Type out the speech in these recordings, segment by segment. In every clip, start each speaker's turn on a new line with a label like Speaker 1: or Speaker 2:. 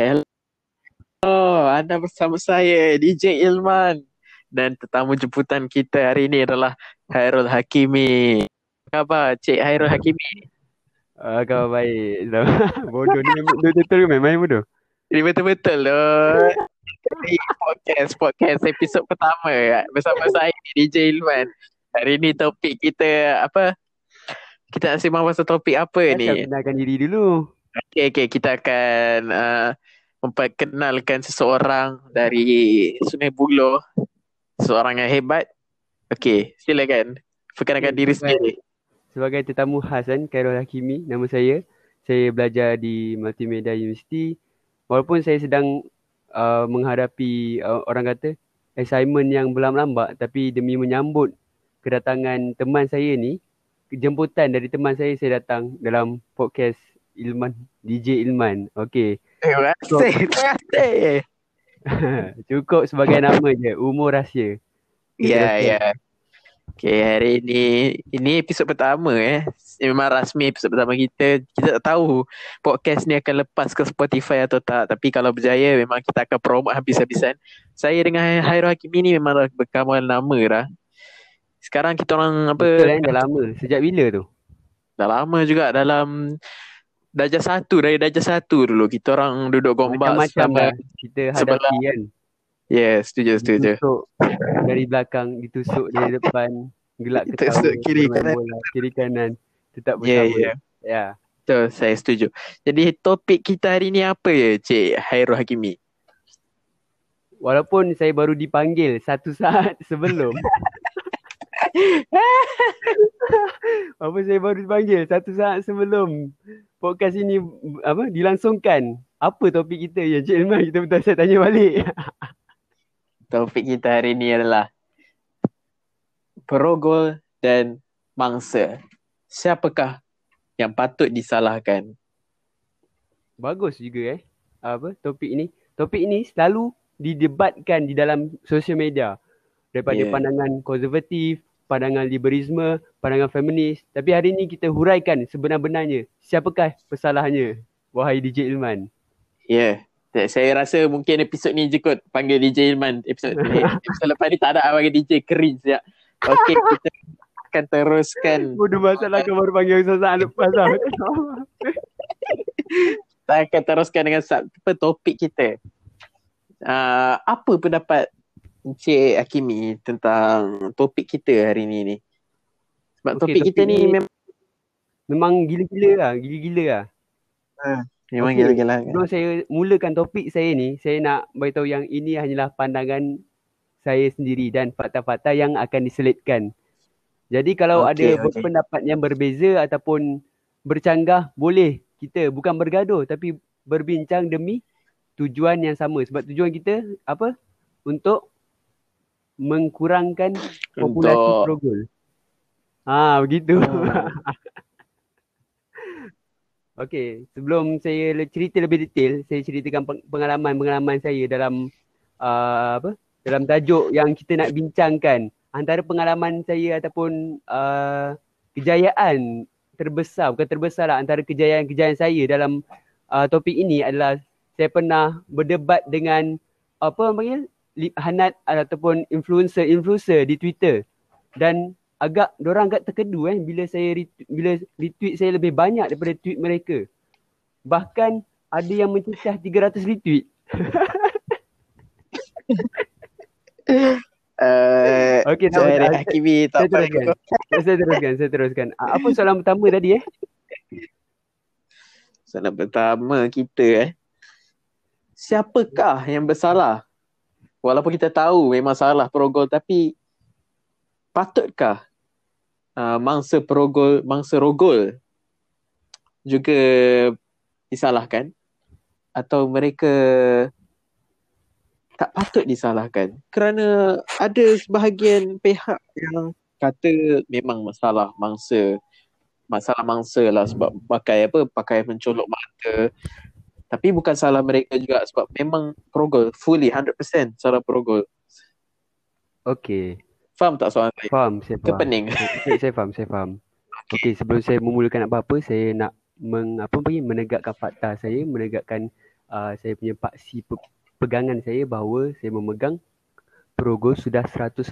Speaker 1: Hello, anda bersama saya DJ Ilman dan tetamu jemputan kita hari ini adalah Hairul Hakimi. Apa khabar Cik Hairul Hakimi?
Speaker 2: Ah, khabar baik. bodoh ni betul-betul ke main bodoh?
Speaker 1: Ini betul-betul loh. Ini podcast, podcast episod pertama bersama saya DJ Ilman. Hari ini topik kita apa? Kita nak sembang pasal topik apa ni?
Speaker 2: Kita kenalkan diri dulu.
Speaker 1: Okay, okay. Kita akan uh, memperkenalkan seseorang dari Sungai Buloh. Seorang yang hebat. Okay, silakan. Perkenalkan diri sendiri.
Speaker 2: Sebagai tetamu khas kan, Khairul Hakimi, nama saya. Saya belajar di Multimedia University. Walaupun saya sedang uh, menghadapi uh, orang kata assignment yang berlambak tapi demi menyambut kedatangan teman saya ni, jemputan dari teman saya, saya datang dalam podcast Ilman DJ Ilman. Okey.
Speaker 1: Terima kasih. Terima kasih.
Speaker 2: Cukup sebagai nama je. Umur rahsia.
Speaker 1: Ya, yeah, ya. Yeah. Okay, hari ini ini episod pertama eh. Memang rasmi episod pertama kita. Kita tak tahu podcast ni akan lepas ke Spotify atau tak. Tapi kalau berjaya memang kita akan promote habis-habisan. Saya dengan Hairul Hakimi ni memang berkamal nama dah. Sekarang kita orang apa?
Speaker 2: Betul eh, dah lama. Sejak bila tu?
Speaker 1: Dah lama juga dalam Darjah satu dari darjah satu dulu. Kita orang duduk gombak
Speaker 2: Macam-macam lah. Kita hadapi sebelah. kan.
Speaker 1: Yes, setuju, setuju.
Speaker 2: Ditusuk dari belakang, ditusuk dari depan. Gelak ketawa
Speaker 1: Ditusuk kiri kanan.
Speaker 2: bola, Kiri kanan. Tetap
Speaker 1: yeah,
Speaker 2: bersama.
Speaker 1: yeah.
Speaker 2: yeah.
Speaker 1: Betul, saya setuju. Jadi topik kita hari ni apa ya Cik Hairul Hakimi?
Speaker 2: Walaupun saya baru dipanggil satu saat sebelum. Apa saya baru dipanggil satu saat sebelum podcast ini apa dilangsungkan. Apa topik kita ya Cik Ilman? Kita betul saya tanya balik.
Speaker 1: topik kita hari ini adalah perogol dan mangsa. Siapakah yang patut disalahkan?
Speaker 2: Bagus juga eh. Apa topik ini? Topik ini selalu didebatkan di dalam sosial media daripada yeah. pandangan konservatif, pandangan liberalisme, pandangan feminis. Tapi hari ini kita huraikan sebenar-benarnya. Siapakah pesalahannya? Wahai DJ Ilman.
Speaker 1: Ya. Yeah. Saya rasa mungkin episod ni je kot panggil DJ Ilman. Episod ni. episod lepas ni tak ada panggil DJ cringe ya. Okey, kita akan teruskan.
Speaker 2: Bodoh masalah kau baru panggil sesaat lepas lah.
Speaker 1: kita akan teruskan dengan apa topik kita. Uh, apa pendapat Encik Hakimi tentang topik kita hari ni ni. Sebab okay, topik kita ni memang
Speaker 2: memang gila-gila lah, gila-gila lah.
Speaker 1: Ha, memang okay. gila-gila.
Speaker 2: Sebelum saya mulakan topik saya ni, saya nak beritahu yang ini hanyalah pandangan saya sendiri dan fakta-fakta yang akan diselitkan. Jadi kalau okay, ada okay. pendapat yang berbeza ataupun bercanggah, boleh kita bukan bergaduh tapi berbincang demi tujuan yang sama. Sebab tujuan kita apa? Untuk mengkurangkan populasi Untuk... progol. Ha, begitu. Hmm. Okey, sebelum saya cerita lebih detail, saya ceritakan pengalaman-pengalaman saya dalam uh, apa? Dalam tajuk yang kita nak bincangkan. Antara pengalaman saya ataupun uh, kejayaan terbesar, bukan terbesar lah, antara kejayaan-kejayaan saya dalam uh, topik ini adalah saya pernah berdebat dengan apa panggil hanat ataupun influencer-influencer di Twitter dan agak orang agak terkedu eh bila saya retweet, bila retweet saya lebih banyak daripada tweet mereka. Bahkan ada yang mencecah 300 retweet.
Speaker 1: Uh, okay, tak apa. Hakimi tak
Speaker 2: saya teruskan. saya teruskan, saya teruskan. Apa soalan pertama tadi eh?
Speaker 1: Soalan pertama kita eh. Siapakah yang bersalah walaupun kita tahu memang salah perogol tapi patutkah uh, mangsa perogol mangsa rogol juga disalahkan atau mereka tak patut disalahkan kerana ada sebahagian pihak yang kata memang masalah mangsa masalah mangsa lah sebab pakai apa pakai mencolok mata tapi bukan salah mereka juga sebab memang Progol fully 100% salah Progol.
Speaker 2: Okay.
Speaker 1: Faham tak soalan saya?
Speaker 2: Faham, saya
Speaker 1: faham. pening.
Speaker 2: Saya, saya faham, saya faham. Okay. okay, sebelum saya memulakan apa-apa, saya nak meng, apa panggil, menegakkan fakta saya, menegakkan uh, saya punya paksi pe- pegangan saya bahawa saya memegang Progol sudah 100%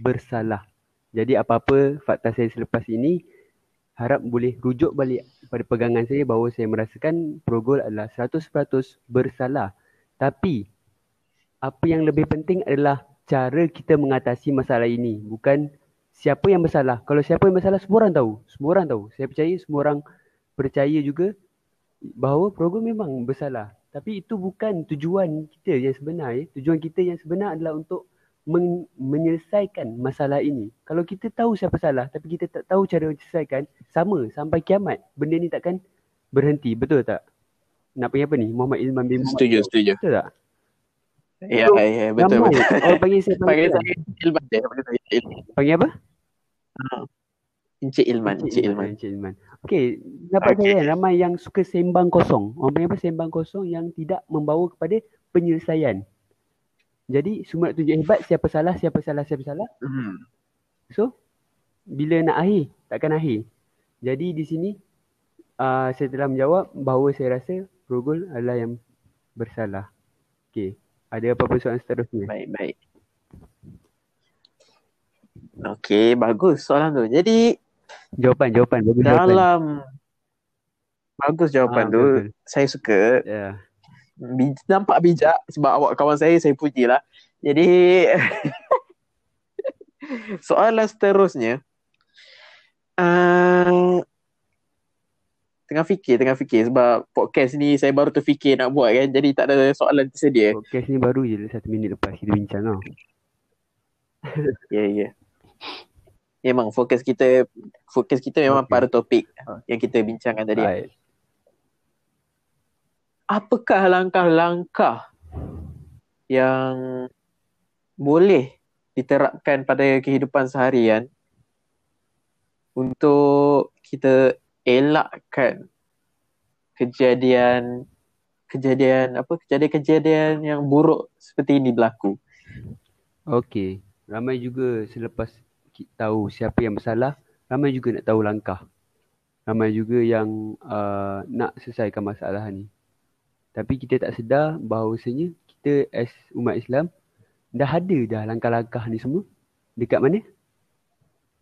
Speaker 2: bersalah. Jadi apa-apa fakta saya selepas ini harap boleh rujuk balik pada pegangan saya bahawa saya merasakan Progol adalah 100% bersalah. Tapi apa yang lebih penting adalah cara kita mengatasi masalah ini bukan siapa yang bersalah. Kalau siapa yang bersalah semua orang tahu. Semua orang tahu. Saya percaya semua orang percaya juga bahawa Progol memang bersalah. Tapi itu bukan tujuan kita yang sebenar. Ya. Tujuan kita yang sebenar adalah untuk men- menyelesaikan masalah ini. Kalau kita tahu siapa salah tapi kita tak tahu cara menyelesaikan, sama sampai kiamat. Benda ni takkan berhenti. Betul tak? Nak panggil apa ni? Muhammad Ilman bin Muhammad.
Speaker 1: Setuju, setuju.
Speaker 2: Betul tak?
Speaker 1: Ya,
Speaker 2: So,
Speaker 1: ya, betul.
Speaker 2: Ramai
Speaker 1: betul.
Speaker 2: orang panggil saya
Speaker 1: Panggil
Speaker 2: panggil,
Speaker 1: saya Ilman. Panggil saya Ilman.
Speaker 2: panggil apa?
Speaker 1: Encik Ilman, Encik Ilman.
Speaker 2: Encik Ilman. Okey, dapat
Speaker 1: Okey.
Speaker 2: saya ramai yang suka sembang kosong. Orang panggil apa sembang kosong yang tidak membawa kepada penyelesaian. Jadi semua nak tunjuk hebat siapa salah, siapa salah, siapa salah.
Speaker 1: Hmm.
Speaker 2: So bila nak akhir, takkan akhir. Jadi di sini uh, saya telah menjawab bahawa saya rasa Rogol adalah yang bersalah. Okey, ada apa-apa soalan seterusnya?
Speaker 1: Baik, baik. Okey, bagus soalan tu. Jadi
Speaker 2: Jawapan, jawapan, bagus jawapan.
Speaker 1: dalam bagus jawapan
Speaker 2: Ah,
Speaker 1: tu.
Speaker 2: betul.
Speaker 1: Saya suka.
Speaker 2: Ya.
Speaker 1: Bij, nampak bijak sebab awak kawan saya saya puji lah. Jadi soalan seterusnya uh, tengah fikir tengah fikir sebab podcast ni saya baru terfikir nak buat kan jadi tak ada soalan tersedia.
Speaker 2: Podcast ni baru je satu minit lepas kita bincang tau.
Speaker 1: Ya yeah, ya. Yeah. Memang fokus kita fokus kita memang
Speaker 2: Okay.
Speaker 1: pada topik
Speaker 2: Ah.
Speaker 1: yang kita bincangkan tadi.
Speaker 2: Baik.
Speaker 1: Apakah langkah-langkah yang boleh diterapkan pada kehidupan seharian untuk kita elakkan kejadian kejadian apa kejadian-kejadian yang buruk seperti ini berlaku.
Speaker 2: Okey. Ramai juga selepas ki- tahu siapa yang bersalah, ramai juga nak tahu langkah. Ramai juga yang uh, nak selesaikan masalah ni. Tapi kita tak sedar bahawasanya kita as umat Islam dah ada dah langkah-langkah ni semua. Dekat mana?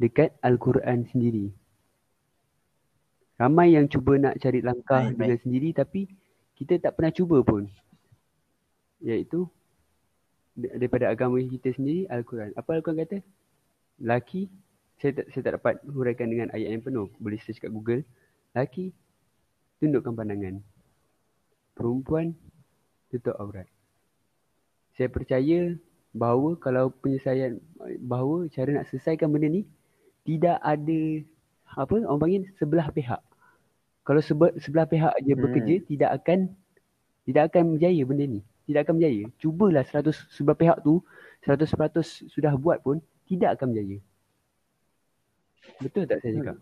Speaker 2: Dekat Al-Quran sendiri. Ramai yang cuba nak cari langkah
Speaker 1: Baik,
Speaker 2: dengan sendiri tapi kita tak pernah cuba pun. Iaitu da- daripada agama kita sendiri Al-Quran. Apa Al-Quran kata? Laki saya tak, saya tak dapat huraikan dengan ayat yang penuh. Boleh search kat Google. Laki tundukkan pandangan. Perempuan tutup aurat. Saya percaya bahawa kalau penyelesaian bahawa cara nak selesaikan benda ni tidak ada apa orang panggil sebelah pihak. Kalau sebe, sebelah pihak je
Speaker 1: Hmm.
Speaker 2: bekerja tidak akan tidak akan berjaya benda ni. Tidak akan berjaya. Cubalah 100 sebelah pihak tu 100% sudah buat pun tidak akan berjaya. Betul tak saya cakap?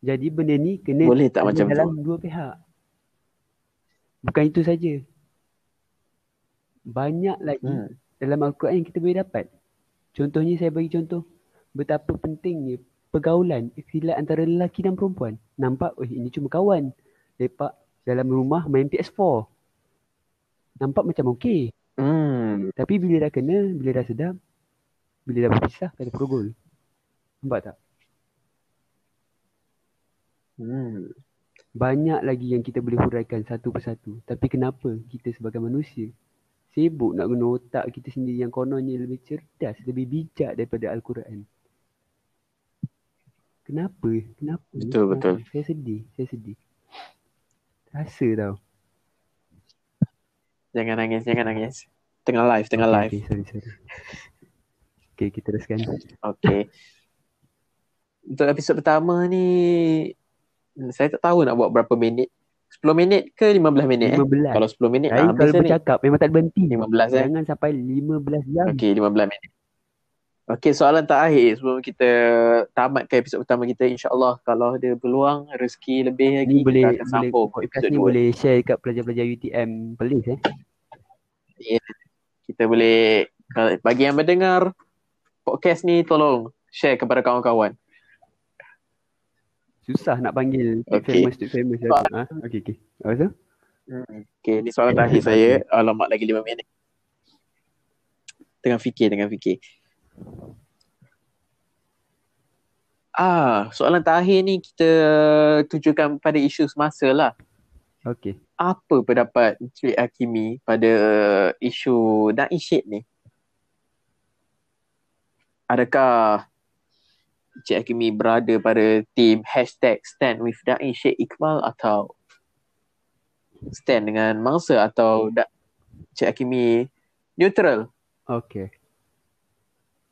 Speaker 2: Jadi benda ni kena
Speaker 1: Boleh tak macam
Speaker 2: dalam
Speaker 1: tu?
Speaker 2: dua pihak. Bukan itu saja. Banyak lagi
Speaker 1: Hmm.
Speaker 2: dalam Al-Quran yang kita boleh dapat. Contohnya saya bagi contoh betapa pentingnya pergaulan ikhtilat antara lelaki dan perempuan. Nampak oh ini cuma kawan. Lepak dalam rumah main PS4. Nampak macam okey.
Speaker 1: Hmm.
Speaker 2: Tapi bila dah kena, bila dah sedap, bila dah berpisah kata perogol. Nampak tak?
Speaker 1: Hmm.
Speaker 2: Banyak lagi yang kita boleh huraikan satu persatu. Tapi kenapa kita sebagai manusia sibuk nak guna otak kita sendiri yang kononnya lebih cerdas, lebih bijak daripada Al-Quran. Kenapa? Kenapa?
Speaker 1: Betul,
Speaker 2: Kenapa?
Speaker 1: betul.
Speaker 2: Saya sedih, saya sedih. Rasa tau.
Speaker 1: Jangan nangis, jangan nangis. Tengah live, tengah
Speaker 2: Okay,
Speaker 1: live.
Speaker 2: Okay, sorry, sorry. Okay, kita teruskan.
Speaker 1: Okay. Untuk episod pertama ni saya tak tahu nak buat berapa minit. 10 minit ke 15 minit
Speaker 2: 15.
Speaker 1: eh? Kalau 10 minit
Speaker 2: Saya
Speaker 1: ah,
Speaker 2: kalau
Speaker 1: habis ni.
Speaker 2: bercakap memang tak berhenti.
Speaker 1: 15 eh.
Speaker 2: Jangan sampai 15 jam.
Speaker 1: Okey, 15 minit. Okey, soalan terakhir sebelum kita tamatkan episod pertama kita insya-Allah kalau ada peluang rezeki lebih lagi
Speaker 2: Ni boleh
Speaker 1: kita akan
Speaker 2: boleh
Speaker 1: sambung
Speaker 2: podcast
Speaker 1: episod
Speaker 2: ni
Speaker 1: 2.
Speaker 2: boleh share dekat pelajar-pelajar UTM Perlis eh.
Speaker 1: Kita boleh bagi yang mendengar podcast ni tolong share kepada kawan-kawan.
Speaker 2: Susah nak panggil okay. Famous tu famous. Ha? Okey okey. Apa tu?
Speaker 1: Hmm. Okay, ni soalan terakhir saya. Alamak, lagi lima minit. Tengah fikir, tengah fikir. Ah, soalan terakhir ni kita tujukan pada isu semasa lah.
Speaker 2: Okay.
Speaker 1: Apa pendapat Encik Hakimi pada isu Dain Syed ni? Adakah Encik Hakimi berada pada tim hashtag stand with Dain Syed Iqbal atau stand dengan mangsa atau da- Encik Hakimi neutral?
Speaker 2: Okay.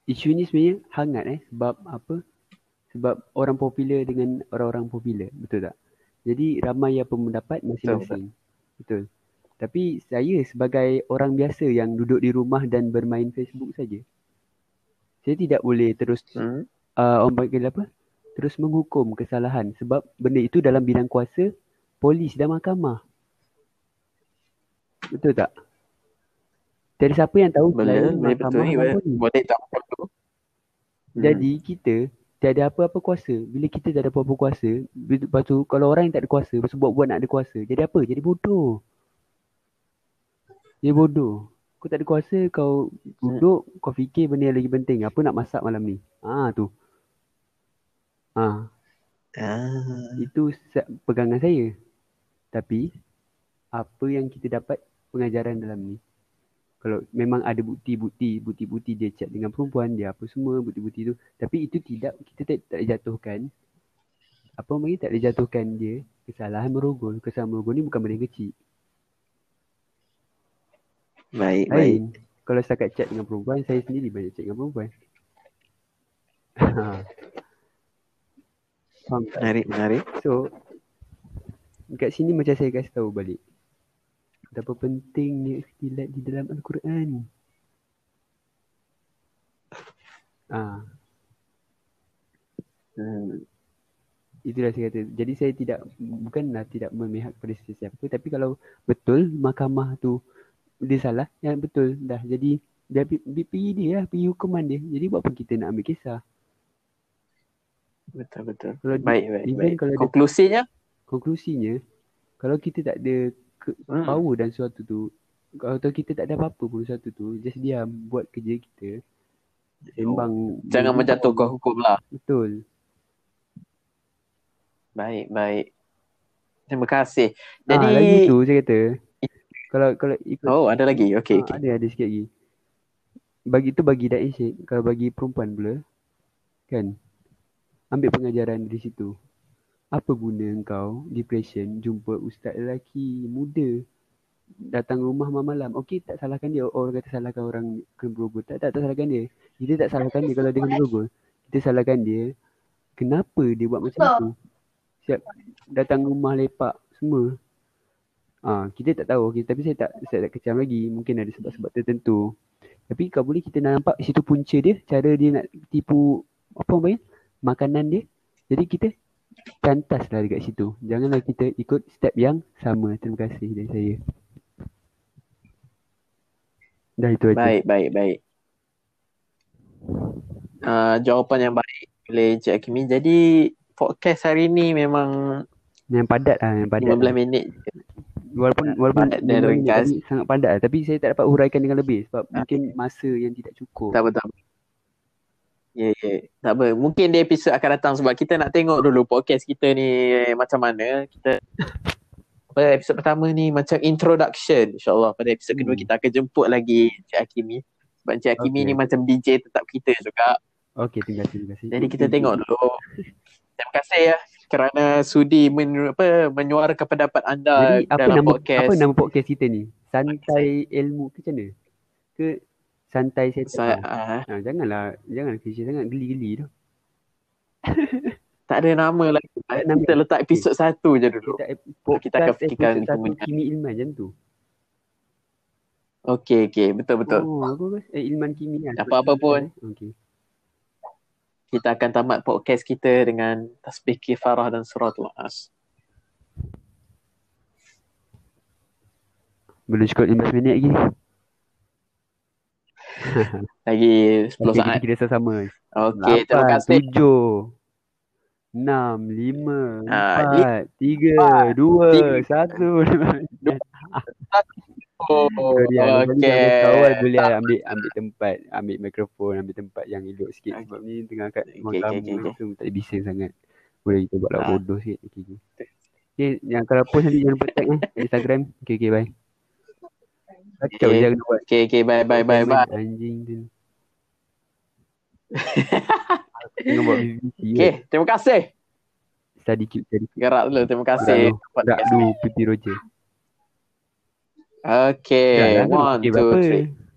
Speaker 2: Isu ni sebenarnya hangat eh sebab apa? Sebab orang popular dengan orang-orang popular, betul tak? Jadi ramai yang berpendapat masing-masing. Betul. Tapi saya sebagai orang biasa yang duduk di rumah dan bermain Facebook saja. Saya tidak boleh terus
Speaker 1: Hmm.
Speaker 2: uh, orang panggil apa? Terus menghukum kesalahan sebab benda itu dalam bidang kuasa polis dan mahkamah. Betul tak? Tiada siapa yang tahu
Speaker 1: boleh betul
Speaker 2: mahkamah
Speaker 1: ni. Boleh,
Speaker 2: polis.
Speaker 1: boleh tak betul. Hmm.
Speaker 2: Jadi kita tiada apa-apa kuasa. Bila kita tak ada apa-apa kuasa, lepas tu kalau orang yang tak ada kuasa, lepas tu buat-buat nak ada kuasa, jadi apa? Jadi bodoh. Jadi bodoh. Kau tak ada kuasa, kau duduk, kau fikir benda yang lagi penting. Apa nak masak malam ni? Ah tu. Ah,
Speaker 1: Ah.
Speaker 2: itu pegangan saya. Tapi apa yang kita dapat pengajaran dalam ni? Kalau memang ada bukti-bukti, bukti-bukti dia chat dengan perempuan, dia apa semua, bukti-bukti tu. Tapi itu tidak, kita tak, tak jatuhkan. Apa panggil tak boleh jatuhkan dia kesalahan merogol. Kesalahan merogol ni bukan benda kecil.
Speaker 1: Baik, baik.
Speaker 2: Lain. Kalau setakat chat dengan perempuan, saya sendiri banyak chat dengan perempuan. Faham tak?
Speaker 1: Menarik, menarik.
Speaker 2: So, kat sini macam saya kasih tahu balik. Betapa pentingnya ikhtilat di dalam Al-Quran. Ah,
Speaker 1: Hmm.
Speaker 2: itulah saya kata. Jadi saya tidak, bukanlah tidak memihak pada sesiapa. Tapi kalau betul mahkamah tu dia salah, yang betul dah. Jadi dia pergi dia lah, pergi hukuman dia. Jadi buat apa kita nak ambil kisah?
Speaker 1: Betul, betul.
Speaker 2: Kalau di-
Speaker 1: Baik, baik, baik.
Speaker 2: kalau dia-
Speaker 1: Konklusinya?
Speaker 2: Konklusinya, kalau kita tak ada
Speaker 1: Hmm.
Speaker 2: power dan sesuatu tu, kalau tahu kita tak ada apa-apa pun sesuatu tu, just diam, buat kerja kita. Sembang.
Speaker 1: Jangan menjatuhkan hukum lah.
Speaker 2: Betul.
Speaker 1: Baik, baik. Terima kasih.
Speaker 2: Jadi,
Speaker 1: Jadi,
Speaker 2: ah, lagi tu saya kata, kalau kalau ikut
Speaker 1: oh ada lagi.
Speaker 2: ah,
Speaker 1: Okey, okey.
Speaker 2: ada ada sikit lagi. Bagi tu bagi Syed, kalau bagi perempuan pula, kan, ambil pengajaran dari situ. Apa guna engkau depression jumpa ustaz lelaki muda datang rumah malam-malam. Okey tak salahkan dia. Orang kata salahkan orang kena berogol. Tak, tak, tak salahkan dia. Kita tak salahkan dia kalau dia kena berogol. Kita salahkan dia kenapa dia buat macam tu. Siap datang rumah lepak semua. Ah, kita tak tahu. Okay, tapi saya tak saya tak kecam lagi. Mungkin ada sebab-sebab tertentu. Tapi kau boleh kita nak nampak situ punca dia. Cara dia nak tipu apa orang panggil? Makanan dia. Jadi kita cantaslah dekat situ. Janganlah kita ikut step yang sama. Terima kasih dari saya. Dah itu aja.
Speaker 1: Baik, baik, baik. Uh, jawapan yang baik oleh Encik Hakimi. Jadi, podcast hari ni memang
Speaker 2: Yang padat lah, yang padat.
Speaker 1: 15 minit.
Speaker 2: Walaupun walaupun
Speaker 1: padat dan
Speaker 2: ini
Speaker 1: ringkas.
Speaker 2: tadi sangat padat lah. tapi saya tak dapat huraikan dengan lebih sebab mungkin masa yang tidak cukup.
Speaker 1: Tak apa, tak apa. Ya, yeah. Yeah. Tak apa. Mungkin di episod akan datang sebab kita nak tengok dulu podcast kita ni eh, macam mana. Kita pada episod pertama ni macam introduction insyaAllah. Pada episod kedua
Speaker 2: Hmm.
Speaker 1: kita akan jemput lagi Encik Hakimi. Sebab Encik Hakimi
Speaker 2: Okay.
Speaker 1: ni macam DJ tetap kita juga.
Speaker 2: Okey, terima kasih, terima kasih.
Speaker 1: Jadi kita tengok dulu. Terima kasih ya kerana sudi men, apa, menyuarakan pendapat anda
Speaker 2: Jadi apa
Speaker 1: dalam
Speaker 2: nama
Speaker 1: podcast.
Speaker 2: apa nama podcast kita ni? Santai ilmu ke macam mana? Ke santai saya
Speaker 1: Sa- ah,
Speaker 2: Ha, janganlah janganlah klise sangat geli-geli tu.
Speaker 1: tak ada nama lagi.
Speaker 2: ada nama.
Speaker 1: Kita letak episod satu je dulu.
Speaker 2: Kita ep-
Speaker 1: Kita akan fikirkan kemudian.
Speaker 2: Kimi Ilman macam tu.
Speaker 1: Okey, okey. Betul, betul.
Speaker 2: Oh, apa? Eh Ilman Kimi lah.
Speaker 1: Apa-apa pun.
Speaker 2: Okey.
Speaker 1: Kita akan tamat podcast kita dengan tasbih kifarah dan suratul as.
Speaker 2: Belum cukup 15 minit lagi.
Speaker 1: Lagi 10
Speaker 2: Okey,
Speaker 1: saat.
Speaker 2: kita, sama.
Speaker 1: Okey, terima kasih.
Speaker 2: Tujuh. Enam, lima,
Speaker 1: Ah,
Speaker 2: empat, tiga,
Speaker 1: empat,
Speaker 2: dua, satu.
Speaker 1: Oh,
Speaker 2: Sorry, ah, lepas ni
Speaker 1: okay.
Speaker 2: jangan awal boleh ah, ambil ambil tempat, ambil mikrofon, ambil tempat yang elok sikit
Speaker 1: Okay.
Speaker 2: sebab ni tengah kat
Speaker 1: Okay, okay,
Speaker 2: tamu
Speaker 1: okay, okay.
Speaker 2: tak bising sangat. Boleh kita buat lah
Speaker 1: Ah.
Speaker 2: bodoh sikit. Okay, okay. okay, yang kalau post nanti jangan lupa tag eh Instagram. Okay, okay, bye. Kacau
Speaker 1: Okay.
Speaker 2: kena buat.
Speaker 1: Okay, okay, bye, bye, bye, bye.
Speaker 2: Anjing tu. Aku tengah buat BBC.
Speaker 1: Okay, terima kasih.
Speaker 2: Study cute, cute.
Speaker 1: Gerak dulu, terima kasih.
Speaker 2: Gerak dulu. Putih Roger.
Speaker 1: Okay, one, two, three.